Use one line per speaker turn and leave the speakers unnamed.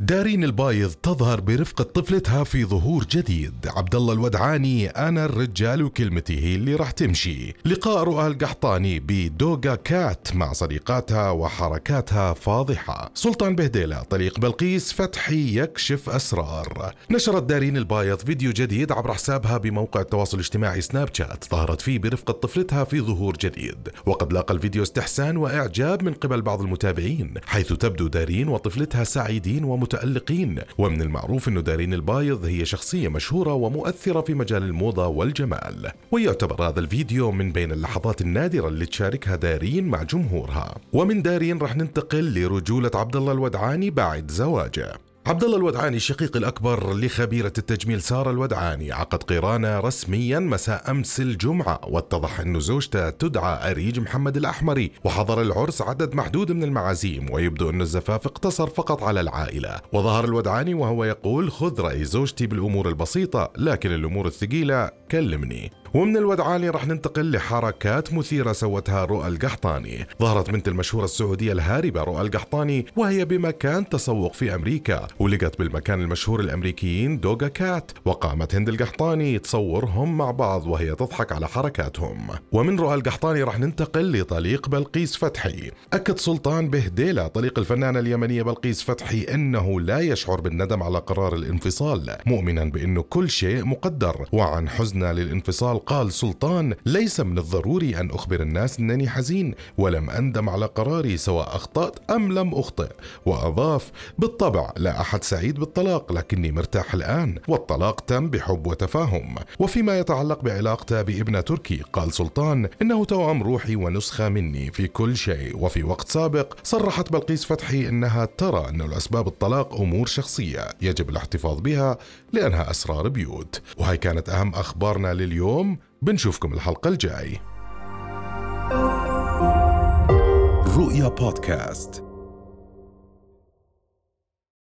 دارين البايض تظهر برفقة طفلتها في ظهور جديد. عبد الله الودعاني أنا الرجال وكلمتي هي اللي راح تمشي. لقاء رؤى القحطاني بدوغا كات مع صديقاتها وحركاتها فاضحة. سلطان بهديلة طليق بلقيس فتحي يكشف أسرار. نشرت دارين البايض فيديو جديد عبر حسابها بموقع التواصل الاجتماعي سناب شات. ظهرت فيه برفقة طفلتها في ظهور جديد. وقد لاقى الفيديو استحسان وإعجاب من قبل بعض المتابعين حيث تبدو دارين وطفلتها سعيدين ومتابعين متألقين ومن المعروف أن دارين البايض هي شخصية مشهورة ومؤثرة في مجال الموضة والجمال. ويعتبر هذا الفيديو من بين اللحظات النادرة اللي تشاركها دارين مع جمهورها. ومن دارين رح ننتقل لرجولة عبد الله الودعاني بعد زواجه. عبد الله الودعاني الشقيق الأكبر لخبيرة التجميل سارة الودعاني عقد قرانه رسميا مساء أمس الجمعة واتضح انه زوجته تدعى أريج محمد الأحمري وحضر العرس عدد محدود من المعازيم ويبدو أن الزفاف اقتصر فقط على العائلة. وظهر الودعاني وهو يقول خذ رأي زوجتي بالأمور البسيطة لكن الأمور الثقيلة كلمني. ومن الودعاني راح ننتقل لحركات مثيرة سوتها رؤى القحطاني. ظهرت بنت المشهورة السعودية الهاربة رؤى القحطاني وهي بمكان تسوق في أمريكا ولقت بالمكان المشهور الأمريكيين دوغا كات وقامت هند القحطاني تصورهم مع بعض وهي تضحك على حركاتهم. ومن رؤى القحطاني راح ننتقل لطليق بلقيس فتحي. أكد سلطان بهديلة طليق الفنانة اليمنية بلقيس فتحي أنه لا يشعر بالندم على قرار الانفصال مؤمنا بأنه كل شيء مقدر وعن حزنه للانفصال قال سلطان ليس من الضروري أن أخبر الناس أنني حزين ولم أندم على قراري سواء أخطأت أم لم أخطئ وأضاف بالطبع لا أحد سعيد بالطلاق لكني مرتاح الآن والطلاق تم بحب وتفاهم وفيما يتعلق بعلاقته بابنه تركي قال سلطان إنه توأم روحي ونسخة مني في كل شيء وفي وقت سابق صرحت بلقيس فتحي إنها ترى أن الأسباب الطلاق أمور شخصية يجب الاحتفاظ بها لأنها أسرار بيوت وهي كانت أهم أخبارنا لليوم بنشوفكم الحلقة الجاي.
رؤيا بودكاست.